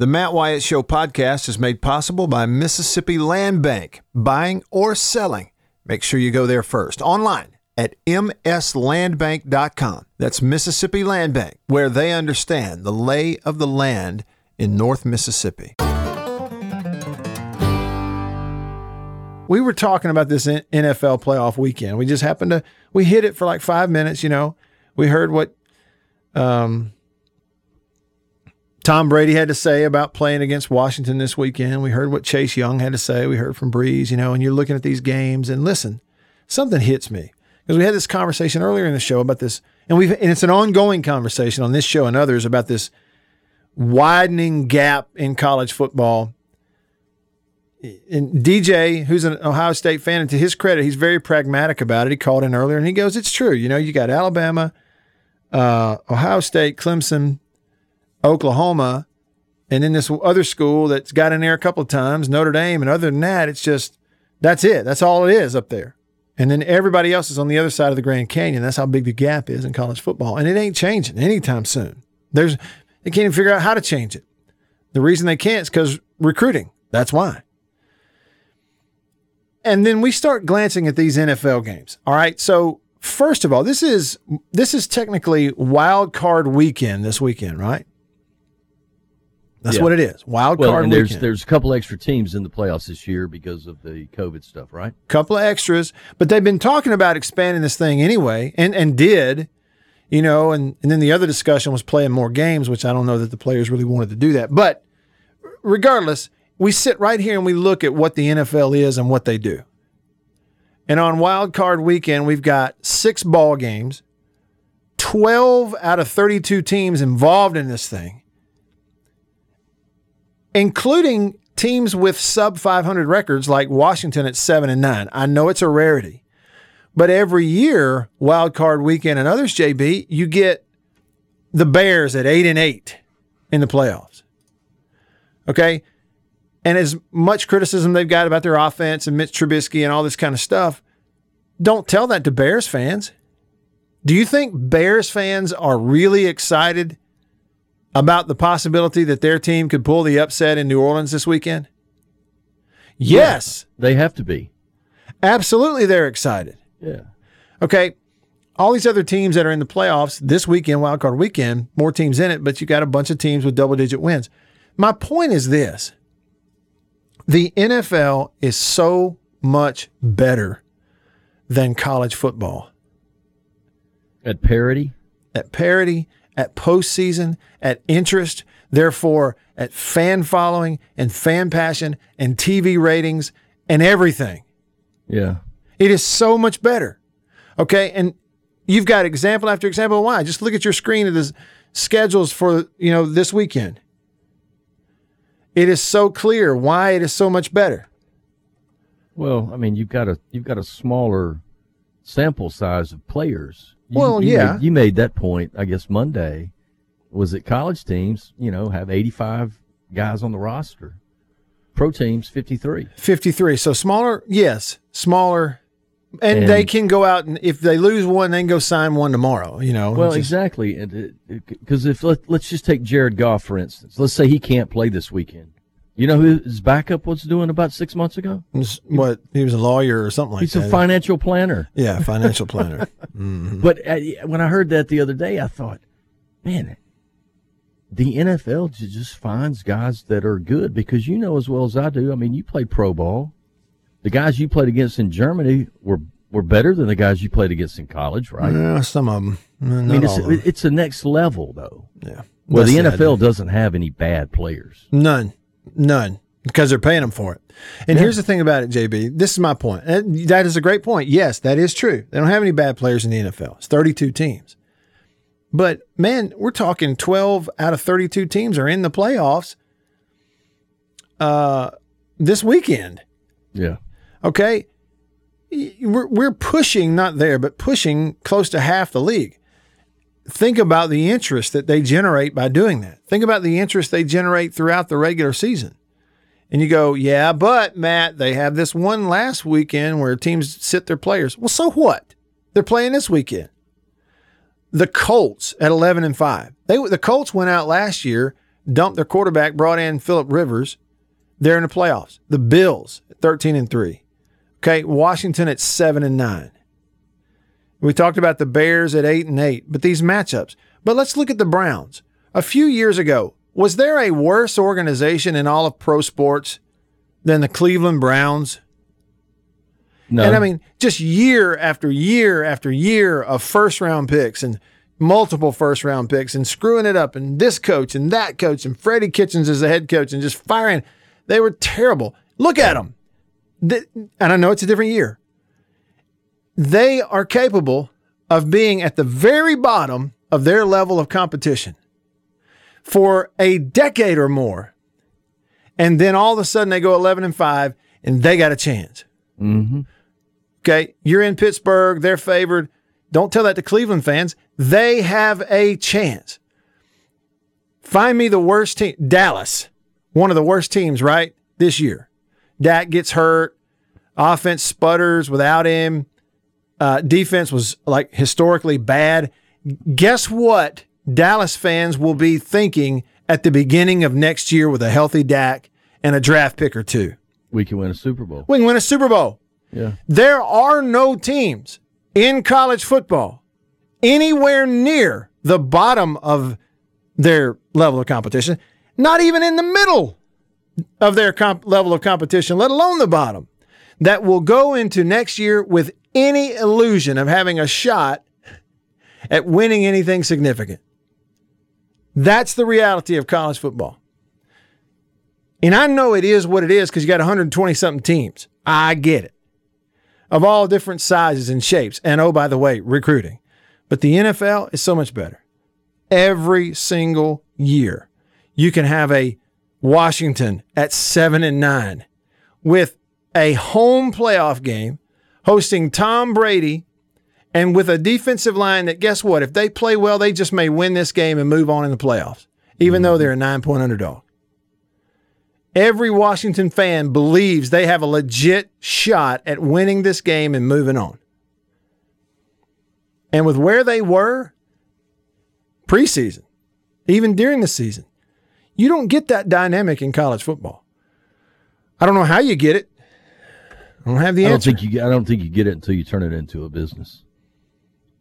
The Matt Wyatt Show podcast is made possible by Mississippi Land Bank, buying or selling. Make sure you go there first. Online at mslandbank.com. That's Mississippi Land Bank, where they understand the lay of the land in North Mississippi. We were talking about this NFL playoff weekend. We just happened to we hit it for like five minutes. You know, we heard what um, Tom Brady had to say about playing against Washington this weekend. We heard what Chase Young had to say. We heard from Brees, you know, and you're looking at these games and listen, something hits me because we had this conversation earlier in the show about this, and we've and it's an ongoing conversation on this show and others about this widening gap in college football. And DJ, who's an Ohio State fan, and to his credit, he's very pragmatic about it. He called in earlier and he goes, "It's true. You know, you got Alabama, uh, Ohio State, Clemson, Oklahoma, and then this other school that's got in there a couple of times, Notre Dame. And other than that, it's just that's it. That's all it is up there. And then everybody else is on the other side of the Grand Canyon. That's how big the gap is in college football. And it ain't changing anytime soon. There's they can't even figure out how to change it. The reason they can't is because recruiting. That's why. And then we start glancing at these NFL games. All right. So first of all, this is this is technically wild card weekend this weekend, right? That's yeah. what it is. Wild well, card and there's there's a couple extra teams in the playoffs this year because of the COVID stuff, right? Couple of extras, but they've been talking about expanding this thing anyway, and and did, you know, and and then the other discussion was playing more games, which I don't know that the players really wanted to do that. But regardless, we sit right here and we look at what the NFL is and what they do. And on wild card weekend, we've got six ball games, 12 out of 32 teams involved in this thing including teams with sub 500 records like Washington at 7 and 9. I know it's a rarity. But every year, wild card weekend and others, JB, you get the Bears at 8 and 8 in the playoffs. Okay? And as much criticism they've got about their offense and Mitch Trubisky and all this kind of stuff, don't tell that to Bears fans. Do you think Bears fans are really excited about the possibility that their team could pull the upset in New Orleans this weekend? Yes. Yeah, they have to be. Absolutely, they're excited. Yeah. Okay. All these other teams that are in the playoffs this weekend, wildcard weekend, more teams in it, but you got a bunch of teams with double digit wins. My point is this the NFL is so much better than college football. At parity? At parity, at postseason, at interest, therefore at fan following and fan passion and TV ratings and everything. Yeah. It is so much better. Okay. And you've got example after example. Why? Just look at your screen of the schedules for, you know, this weekend. It is so clear why it is so much better. Well, I mean, you've got a you've got a smaller sample size of players you, well, you yeah. Made, you made that point, I guess, Monday. Was it college teams, you know, have 85 guys on the roster? Pro teams, 53. 53. So smaller, yes, smaller. And, and, they can go out and if they lose one, they can go sign one tomorrow. You know. Well, just, exactly, because if let, let's just take Jared Goff for instance. Let's say he can't play this weekend. You know who his backup was doing about six months ago? What he was a lawyer or something like He's that. He's a financial planner. Yeah, financial planner. mm-hmm. But uh, when I heard that the other day, I thought, man, the NFL just finds guys that are good because you know as well as I do. I mean, you play pro ball. The guys you played against in Germany were were better than the guys you played against in college, right? Yeah, some of them. I mean, it's, it's a next level though. Yeah. Well, the NFL doesn't have any bad players. None. None, because they're paying them for it. And yeah. here's the thing about it, JB. This is my point. That is a great point. Yes, that is true. They don't have any bad players in the NFL. It's 32 teams. But man, we're talking 12 out of 32 teams are in the playoffs uh, this weekend. Yeah. Okay. We're, we're pushing, not there, but pushing close to half the league think about the interest that they generate by doing that. Think about the interest they generate throughout the regular season. And you go, yeah, but Matt, they have this one last weekend where teams sit their players. Well, so what? They're playing this weekend. The Colts at 11 and 5. They the Colts went out last year. dumped their quarterback, brought in Philip Rivers. They're in the playoffs. The Bills, at 13 and 3. Okay, Washington at 7 and 9. We talked about the Bears at 8 and 8, but these matchups. But let's look at the Browns. A few years ago, was there a worse organization in all of pro sports than the Cleveland Browns? No. And I mean, just year after year after year of first round picks and multiple first round picks and screwing it up and this coach and that coach and Freddie Kitchens as the head coach and just firing. They were terrible. Look at them. And I know it's a different year. They are capable of being at the very bottom of their level of competition for a decade or more. And then all of a sudden they go 11 and 5 and they got a chance. Mm-hmm. Okay. You're in Pittsburgh. They're favored. Don't tell that to Cleveland fans. They have a chance. Find me the worst team. Dallas, one of the worst teams, right? This year. Dak gets hurt. Offense sputters without him. Uh, defense was like historically bad. Guess what? Dallas fans will be thinking at the beginning of next year with a healthy Dak and a draft pick or two. We can win a Super Bowl. We can win a Super Bowl. Yeah. There are no teams in college football anywhere near the bottom of their level of competition, not even in the middle of their comp- level of competition, let alone the bottom, that will go into next year with any illusion of having a shot at winning anything significant. That's the reality of college football. And I know it is what it is because you got 120 something teams. I get it of all different sizes and shapes. And oh, by the way, recruiting. But the NFL is so much better. Every single year, you can have a Washington at seven and nine with a home playoff game hosting Tom Brady and with a defensive line that, guess what? If they play well, they just may win this game and move on in the playoffs, even mm-hmm. though they're a nine point underdog. Every Washington fan believes they have a legit shot at winning this game and moving on. And with where they were preseason, even during the season, you don't get that dynamic in college football. I don't know how you get it. I don't have the I answer. Don't think you, I don't think you get it until you turn it into a business.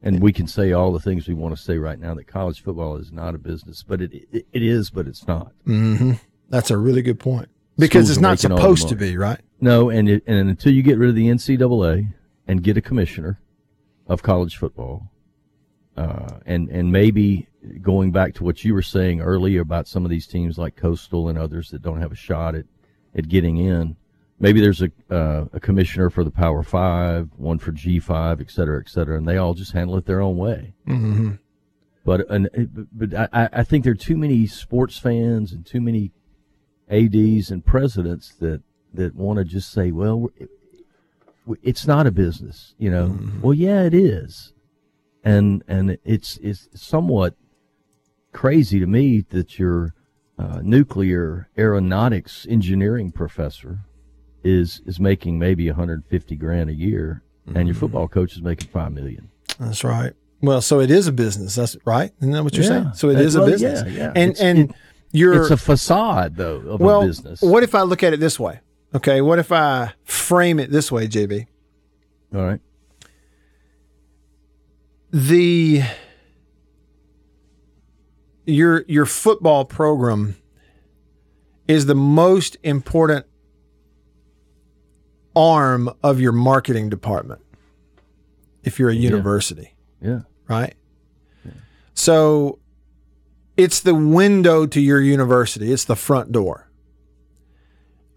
And we can say all the things we want to say right now that college football is not a business, but it it, it is, but it's not. Mm-hmm. That's a really good point because Schools it's not supposed to be, right? No, and it, and until you get rid of the NCAA and get a commissioner of college football, uh, and and maybe going back to what you were saying earlier about some of these teams like Coastal and others that don't have a shot at at getting in. Maybe there's a uh, a commissioner for the Power Five, one for G Five, et cetera, et cetera, and they all just handle it their own way. Mm-hmm. But and, but I, I think there are too many sports fans and too many ads and presidents that that want to just say, well, it's not a business, you know. Mm-hmm. Well, yeah, it is, and and it's it's somewhat crazy to me that your uh, nuclear aeronautics engineering professor is is making maybe 150 grand a year, mm-hmm. and your mm-hmm. football coach is making five million. That's right. Well, so it is a business. That's right. Isn't that what you're yeah. saying? So it is well, a business. Yeah, yeah. And it's, and it, you're it's a facade though of well, a business. What if I look at it this way? Okay, what if I frame it this way, JB? All right. The your your football program is the most important arm of your marketing department if you're a university. Yeah. yeah. Right? Yeah. So it's the window to your university, it's the front door.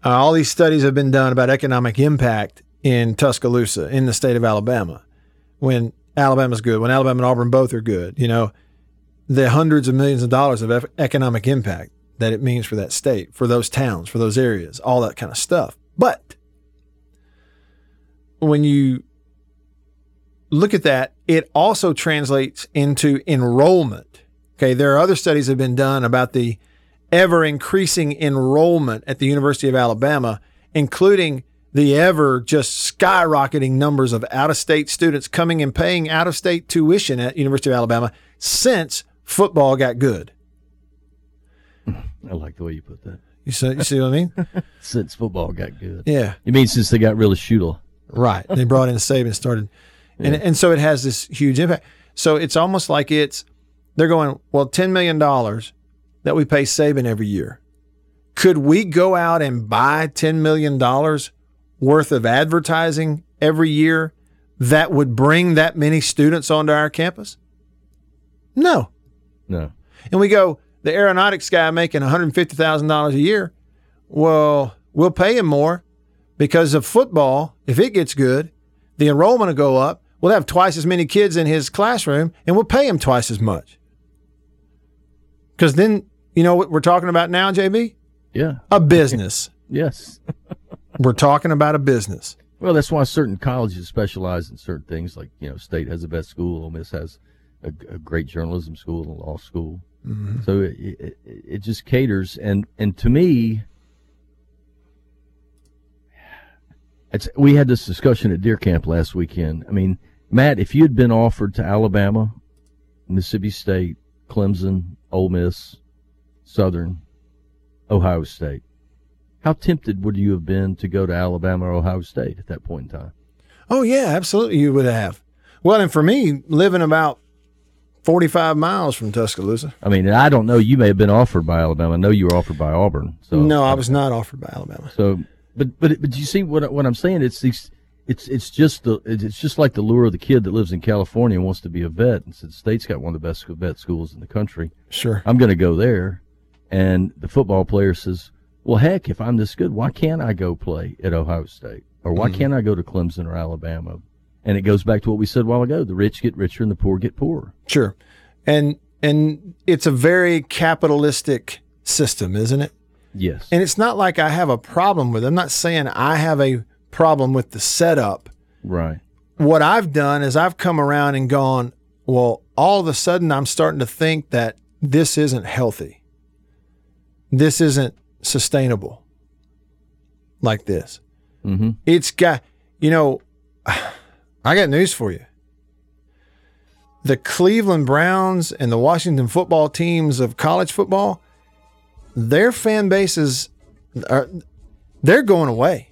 Uh, all these studies have been done about economic impact in Tuscaloosa, in the state of Alabama. When Alabama's good, when Alabama and Auburn both are good, you know, the hundreds of millions of dollars of economic impact that it means for that state, for those towns, for those areas, all that kind of stuff. But when you look at that, it also translates into enrollment Okay, there are other studies that have been done about the ever increasing enrollment at the University of Alabama, including the ever just skyrocketing numbers of out of state students coming and paying out of state tuition at University of Alabama since football got good. I like the way you put that. You see, you see what I mean? Since football got good. Yeah. You mean since they got of Shootle? Right. They brought in Saban and started, and and so it has this huge impact. So it's almost like it's they're going well, ten million dollars that we pay Saban every year. Could we go out and buy ten million dollars worth of advertising every year that would bring that many students onto our campus? No. No. And we go, the aeronautics guy making $150,000 a year. Well, we'll pay him more because of football. If it gets good, the enrollment will go up. We'll have twice as many kids in his classroom and we'll pay him twice as much. Because then, you know what we're talking about now, JB? Yeah. A business. Yes. we're talking about a business. Well, that's why certain colleges specialize in certain things. Like you know, State has the best school. Ole Miss has a, a great journalism school and law school. Mm-hmm. So it, it, it just caters, and and to me, it's we had this discussion at Deer Camp last weekend. I mean, Matt, if you had been offered to Alabama, Mississippi State, Clemson, Ole Miss, Southern, Ohio State, how tempted would you have been to go to Alabama or Ohio State at that point in time? Oh, yeah, absolutely. You would have. Well, and for me, living about 45 miles from Tuscaloosa. I mean, I don't know. You may have been offered by Alabama. I know you were offered by Auburn. So no, I was not offered by Alabama. So, but but but you see what what I'm saying? It's these. It's it's just the it's just like the lure of the kid that lives in California and wants to be a vet and said the state's got one of the best vet schools in the country. Sure. I'm going to go there, and the football player says, "Well, heck, if I'm this good, why can't I go play at Ohio State or why mm-hmm. can't I go to Clemson or Alabama?" And it goes back to what we said a while ago: the rich get richer and the poor get poorer. Sure. And and it's a very capitalistic system, isn't it? Yes. And it's not like I have a problem with it. I'm not saying I have a problem with the setup. right. What I've done is I've come around and gone, well, all of a sudden I'm starting to think that this isn't healthy. This isn't sustainable like this. Mm-hmm. It's got, you know, I got news for you. The Cleveland Browns and the Washington football teams of college football, their fan bases are they're going away.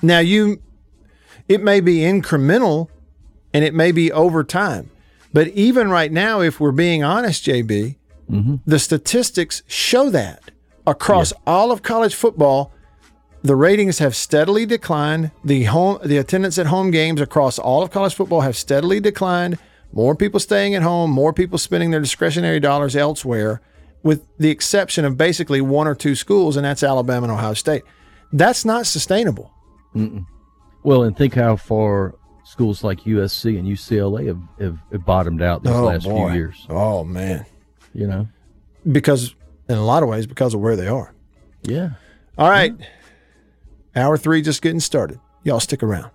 Now you it may be incremental and it may be over time. But even right now, if we're being honest, JB, mm-hmm. the statistics show that across all of college football, the ratings have steadily declined. The home, the attendance at home games across all of college football have steadily declined. More people staying at home, more people spending their discretionary dollars elsewhere, with the exception of basically one or two schools, and that's Alabama and Ohio State. That's not sustainable. Well, and think how far schools like USC and UCLA have, have, have bottomed out these oh, last few years. Oh man, You know? because in a lot of ways, because of where they are. Yeah. All right, hour three just getting started. Y'all stick around.